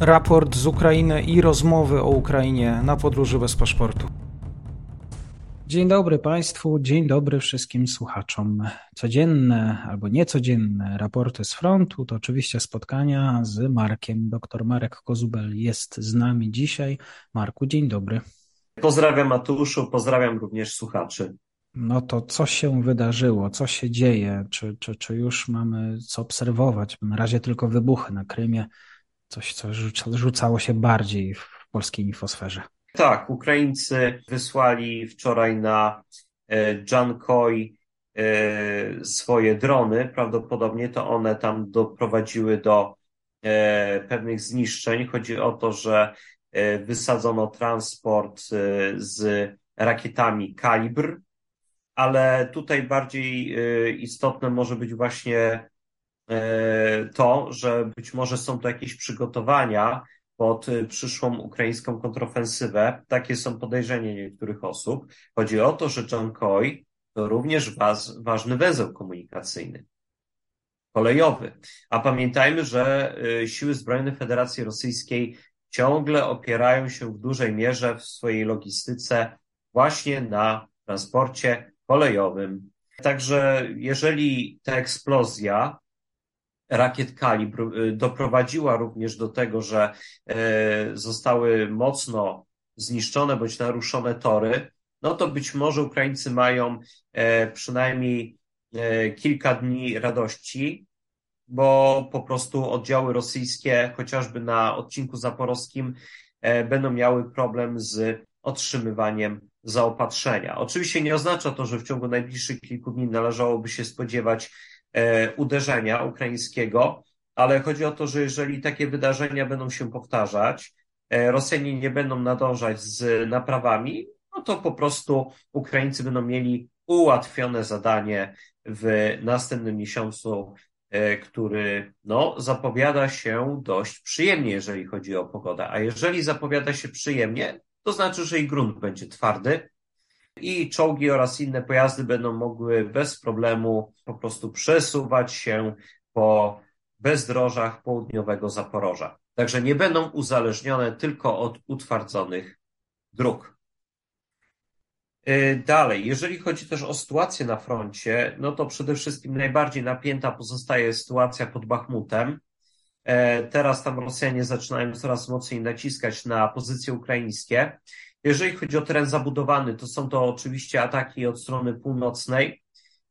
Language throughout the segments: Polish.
raport z Ukrainy i rozmowy o Ukrainie na podróży bez paszportu. Dzień dobry Państwu, dzień dobry wszystkim słuchaczom. Codzienne albo niecodzienne raporty z frontu to oczywiście spotkania z Markiem. Doktor Marek Kozubel jest z nami dzisiaj. Marku, dzień dobry. Pozdrawiam Matuszu, pozdrawiam również słuchaczy. No to co się wydarzyło, co się dzieje, czy, czy, czy już mamy co obserwować? Na razie tylko wybuchy na Krymie, coś, co rzucało się bardziej w polskiej infosferze. Tak, Ukraińcy wysłali wczoraj na e, Jankoj e, swoje drony. Prawdopodobnie to one tam doprowadziły do e, pewnych zniszczeń. Chodzi o to, że wysadzono transport z rakietami Kalibr, ale tutaj bardziej istotne może być właśnie to, że być może są to jakieś przygotowania pod y, przyszłą ukraińską kontrofensywę. Takie są podejrzenia niektórych osób. Chodzi o to, że Coy to również ważny węzeł komunikacyjny, kolejowy. A pamiętajmy, że y, siły zbrojne Federacji Rosyjskiej ciągle opierają się w dużej mierze w swojej logistyce właśnie na transporcie kolejowym. Także jeżeli ta eksplozja rakiet kalibr y, doprowadziła również do tego, że e, zostały mocno zniszczone bądź naruszone tory, no to być może Ukraińcy mają e, przynajmniej e, kilka dni radości, bo po prostu oddziały rosyjskie, chociażby na odcinku zaporowskim, będą miały problem z otrzymywaniem zaopatrzenia. Oczywiście nie oznacza to, że w ciągu najbliższych kilku dni należałoby się spodziewać E, uderzenia ukraińskiego, ale chodzi o to, że jeżeli takie wydarzenia będą się powtarzać, e, Rosjanie nie będą nadążać z naprawami, no to po prostu Ukraińcy będą mieli ułatwione zadanie w następnym miesiącu, e, który no, zapowiada się dość przyjemnie, jeżeli chodzi o pogodę. A jeżeli zapowiada się przyjemnie, to znaczy, że i grunt będzie twardy, i czołgi oraz inne pojazdy będą mogły bez problemu po prostu przesuwać się po bezdrożach południowego Zaporoża. Także nie będą uzależnione tylko od utwardzonych dróg. Y, dalej, jeżeli chodzi też o sytuację na froncie, no to przede wszystkim najbardziej napięta pozostaje sytuacja pod Bachmutem. E, teraz tam Rosjanie zaczynają coraz mocniej naciskać na pozycje ukraińskie. Jeżeli chodzi o teren zabudowany, to są to oczywiście ataki od strony północnej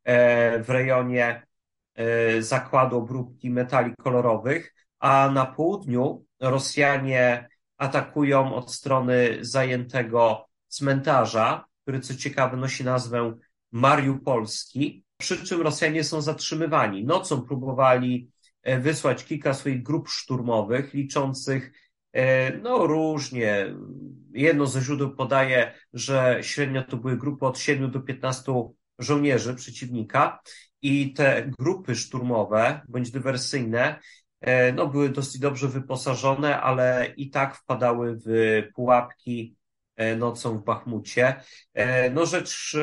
e, w rejonie e, zakładu obróbki metali kolorowych, a na południu Rosjanie atakują od strony zajętego cmentarza, który co ciekawe nosi nazwę Mariupolski, przy czym Rosjanie są zatrzymywani. Nocą próbowali e, wysłać kilka swoich grup szturmowych, liczących no różnie. Jedno ze źródeł podaje, że średnio to były grupy od 7 do 15 żołnierzy przeciwnika i te grupy szturmowe bądź dywersyjne e, no, były dosyć dobrze wyposażone, ale i tak wpadały w pułapki e, nocą w Bachmucie. No rzecz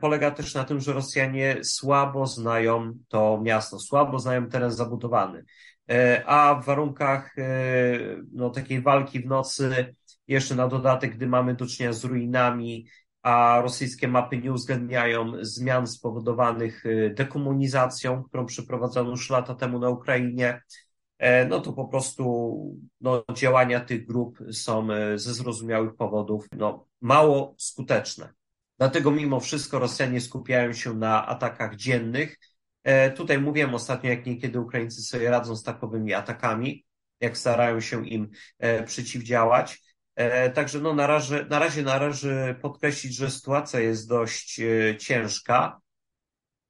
polega też na tym, że Rosjanie słabo znają to miasto, słabo znają teren zabudowany. E, a w warunkach e, no, takiej walki w nocy, jeszcze na dodatek, gdy mamy do czynienia z ruinami, a rosyjskie mapy nie uwzględniają zmian spowodowanych e, dekomunizacją, którą przeprowadzono już lata temu na Ukrainie, no to po prostu no, działania tych grup są ze zrozumiałych powodów no, mało skuteczne. Dlatego mimo wszystko Rosjanie skupiają się na atakach dziennych, E, tutaj mówiłem ostatnio, jak niekiedy Ukraińcy sobie radzą z takowymi atakami, jak starają się im e, przeciwdziałać. E, także no, na, razie, na razie należy podkreślić, że sytuacja jest dość ciężka,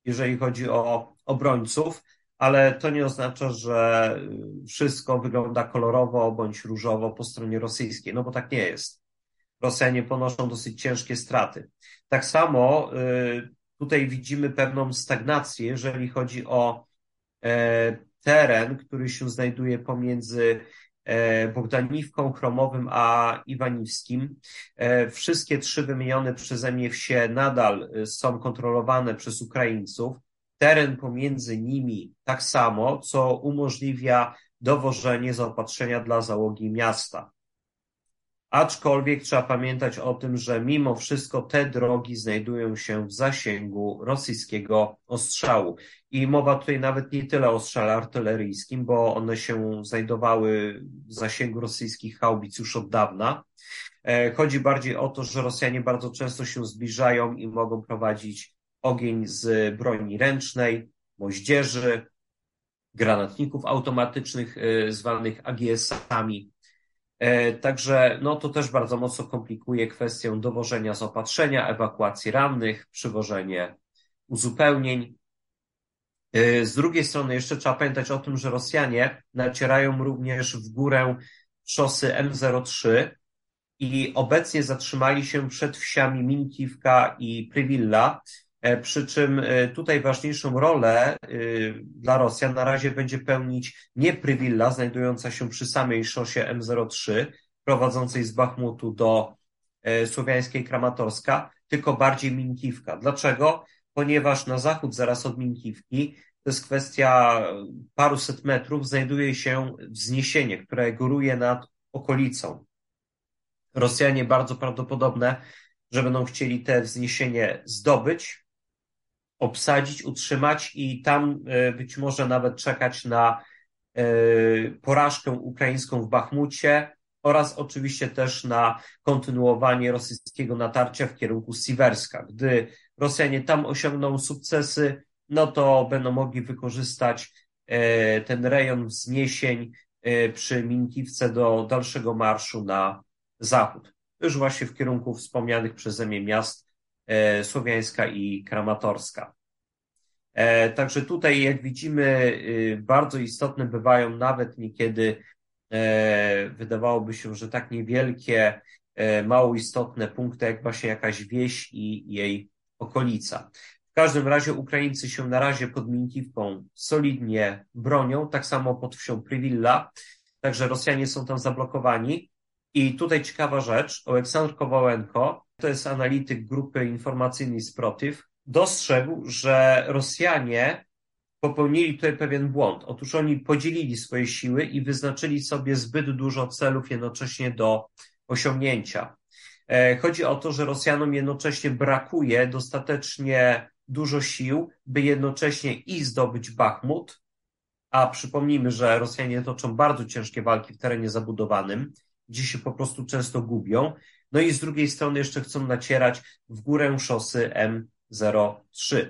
jeżeli chodzi o obrońców, ale to nie oznacza, że wszystko wygląda kolorowo bądź różowo po stronie rosyjskiej, no bo tak nie jest. Rosjanie ponoszą dosyć ciężkie straty. Tak samo Tutaj widzimy pewną stagnację, jeżeli chodzi o e, teren, który się znajduje pomiędzy e, Bogdaniwką, Chromowym a Iwaniwskim. E, wszystkie trzy wymienione przeze mnie wsie nadal są kontrolowane przez Ukraińców. Teren pomiędzy nimi tak samo, co umożliwia dowożenie zaopatrzenia dla załogi miasta. Aczkolwiek trzeba pamiętać o tym, że mimo wszystko te drogi znajdują się w zasięgu rosyjskiego ostrzału. I mowa tutaj nawet nie tyle o ostrzale artyleryjskim, bo one się znajdowały w zasięgu rosyjskich haubic już od dawna. E, chodzi bardziej o to, że Rosjanie bardzo często się zbliżają i mogą prowadzić ogień z broni ręcznej, moździerzy, granatników automatycznych e, zwanych AGS-ami. E, także no, to też bardzo mocno komplikuje kwestię dowożenia zaopatrzenia, ewakuacji rannych, przywożenie uzupełnień. E, z drugiej strony jeszcze trzeba pamiętać o tym, że Rosjanie nacierają również w górę szosy M03 i obecnie zatrzymali się przed wsiami Minkiwka i Prywilla, przy czym e, tutaj ważniejszą rolę e, dla Rosjan na razie będzie pełnić nie Prywilla, znajdująca się przy samej szosie M03, prowadzącej z Bachmutu do słowiańskiej Kramatorska, tylko bardziej Minkiwka. Dlaczego? Ponieważ na zachód zaraz od Minkiwki to jest kwestia paruset metrów, znajduje się wzniesienie, które góruje nad okolicą. Rosjanie bardzo prawdopodobne, że będą chcieli te wzniesienie zdobyć, obsadzić, utrzymać i tam e, być może nawet czekać na e, porażkę ukraińską w Bachmucie oraz oczywiście też na kontynuowanie rosyjskiego natarcia w kierunku Siwerska. Gdy Rosjanie tam osiągną sukcesy, no to będą mogli wykorzystać e, ten rejon wzniesień przy Minkiwce do dalszego marszu na zachód. Już właśnie w kierunku wspomnianych przeze mnie miast słowiańska i kramatorska. E, także tutaj, jak widzimy, y, bardzo istotne bywają nawet niekiedy, e, wydawałoby się, że tak niewielkie, mało istotne punkty, jak właśnie jakaś wieś i jej okolica. W każdym razie Ukraińcy się na razie pod Minkiwką solidnie bronią, tak samo pod wsią Prywilla, także Rosjanie są tam zablokowani. I tutaj ciekawa rzecz, Aleksandr Kowalenko, to jest analityk grupy informacyjnej Sprotyw, dostrzegł, że Rosjanie popełnili tutaj pewien błąd. Otóż oni podzielili swoje siły i wyznaczyli sobie zbyt dużo celów jednocześnie do osiągnięcia. E, chodzi o to, że Rosjanom jednocześnie brakuje dostatecznie dużo sił, by jednocześnie i zdobyć Bachmut, a przypomnijmy, że Rosjanie toczą bardzo ciężkie walki w terenie zabudowanym, gdzie się po prostu często gubią. No i z drugiej strony jeszcze chcą nacierać w górę szosy M03.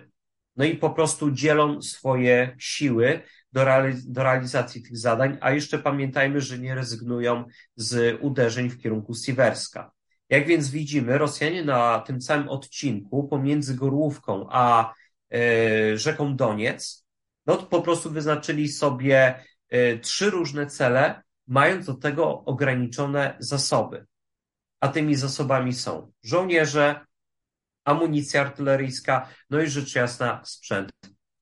No i po prostu dzielą swoje siły do, do realizacji tych zadań, a jeszcze pamiętajmy, że nie rezygnują z uderzeń w kierunku Siwerska. Jak więc widzimy, Rosjanie na tym całym odcinku pomiędzy Gorłówką a e, rzeką Doniec, no to po prostu wyznaczyli sobie e, trzy różne cele, mając do tego ograniczone zasoby. A tymi zasobami są żołnierze, amunicja artyleryjska, no i rzecz jasna sprzęt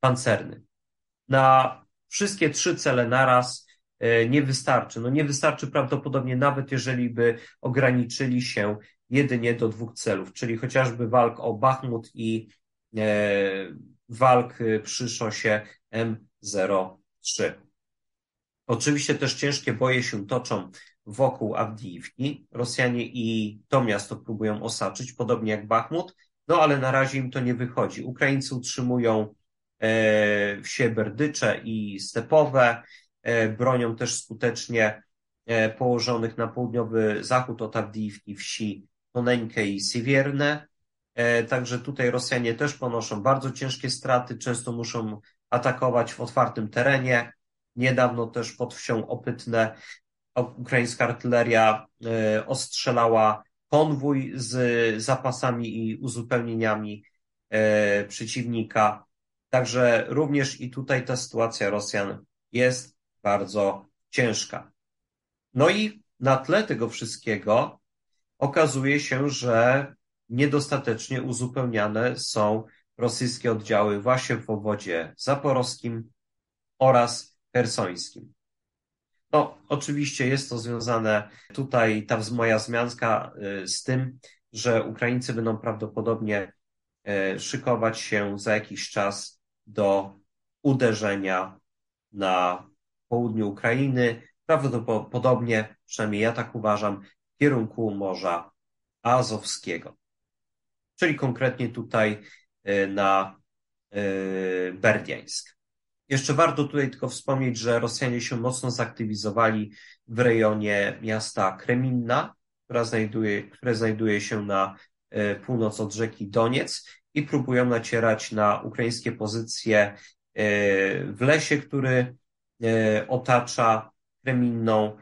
pancerny. Na wszystkie trzy cele naraz e, nie wystarczy. No nie wystarczy prawdopodobnie nawet jeżeli by ograniczyli się jedynie do dwóch celów, czyli chociażby walk o Bachmut i e, walk przy szosie M03. Oczywiście też ciężkie boje się toczą wokół Awdijiwki. Rosjanie i to miasto próbują osaczyć, podobnie jak Bachmut, no ale na razie im to nie wychodzi. Ukraińcy utrzymują e, wsie berdycze i stepowe, e, bronią też skutecznie e, położonych na południowy zachód od Awdijiwki wsi Toneńkę i Siwierne. E, także tutaj Rosjanie też ponoszą bardzo ciężkie straty, często muszą atakować w otwartym terenie. Niedawno też pod wsią Opytne ukraińska artyleria e, ostrzelała konwój z zapasami i uzupełnieniami e, przeciwnika. Także również i tutaj ta sytuacja Rosjan jest bardzo ciężka. No i na tle tego wszystkiego okazuje się, że niedostatecznie uzupełniane są rosyjskie oddziały właśnie w obwodzie zaporowskim oraz hersońskim. No, oczywiście jest to związane tutaj, ta moja wzmianka y, z tym, że Ukraińcy będą prawdopodobnie y, szykować się za jakiś czas do uderzenia na południu Ukrainy, prawdopodobnie, przynajmniej ja tak uważam, w kierunku Morza Azowskiego. Czyli konkretnie tutaj e, na Berdiańsk. Jeszcze warto tutaj tylko wspomnieć, że Rosjanie się mocno zaktywizowali w rejonie miasta Kreminna, która znajduje, które znajduje się na e, północ od rzeki Doniec i próbują nacierać na ukraińskie pozycje w lesie, który otacza Kreminną,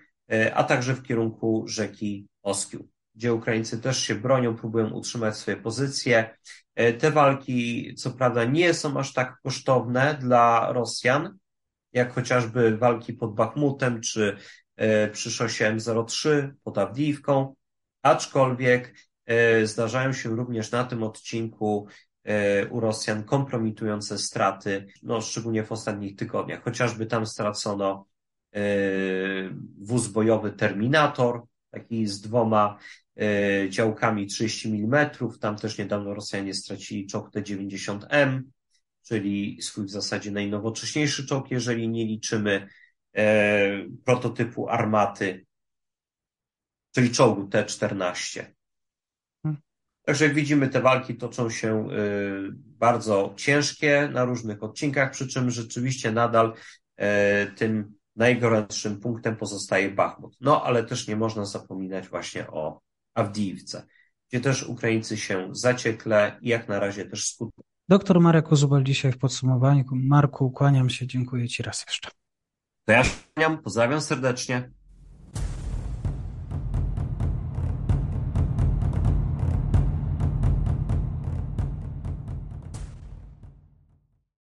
a także w kierunku rzeki Oskiu gdzie Ukraińcy też się bronią, próbują utrzymać swoje pozycje. E, te walki, co prawda, nie są aż tak kosztowne dla Rosjan, jak chociażby walki pod Bachmutem czy e, przy szosie M03 pod Awdijiwką, aczkolwiek e, zdarzają się również na tym odcinku u Rosjan kompromitujące straty, no szczególnie w ostatnich tygodniach. Chociażby tam stracono wóz bojowy Terminator, taki z dwoma E, działkami 30 mm. Tam też niedawno Rosjanie stracili czołg T-90M, czyli swój w zasadzie najnowocześniejszy czołg, jeżeli nie liczymy e, prototypu armaty, czyli czołgu T-14. Hmm. Także jak widzimy, te walki toczą się e, bardzo ciężkie na różnych odcinkach, przy czym rzeczywiście nadal tym najgorętszym punktem pozostaje Bachmut. No, ale też nie można zapominać właśnie o Awdijiwce, gdzie też Ukraińcy się zaciekle i jak na razie też skutecznie. Doktor Marek Ozubal dzisiaj w podsumowaniu. Marku, kłaniam się, dziękuję Ci raz jeszcze. To ja się pozdrawiam serdecznie.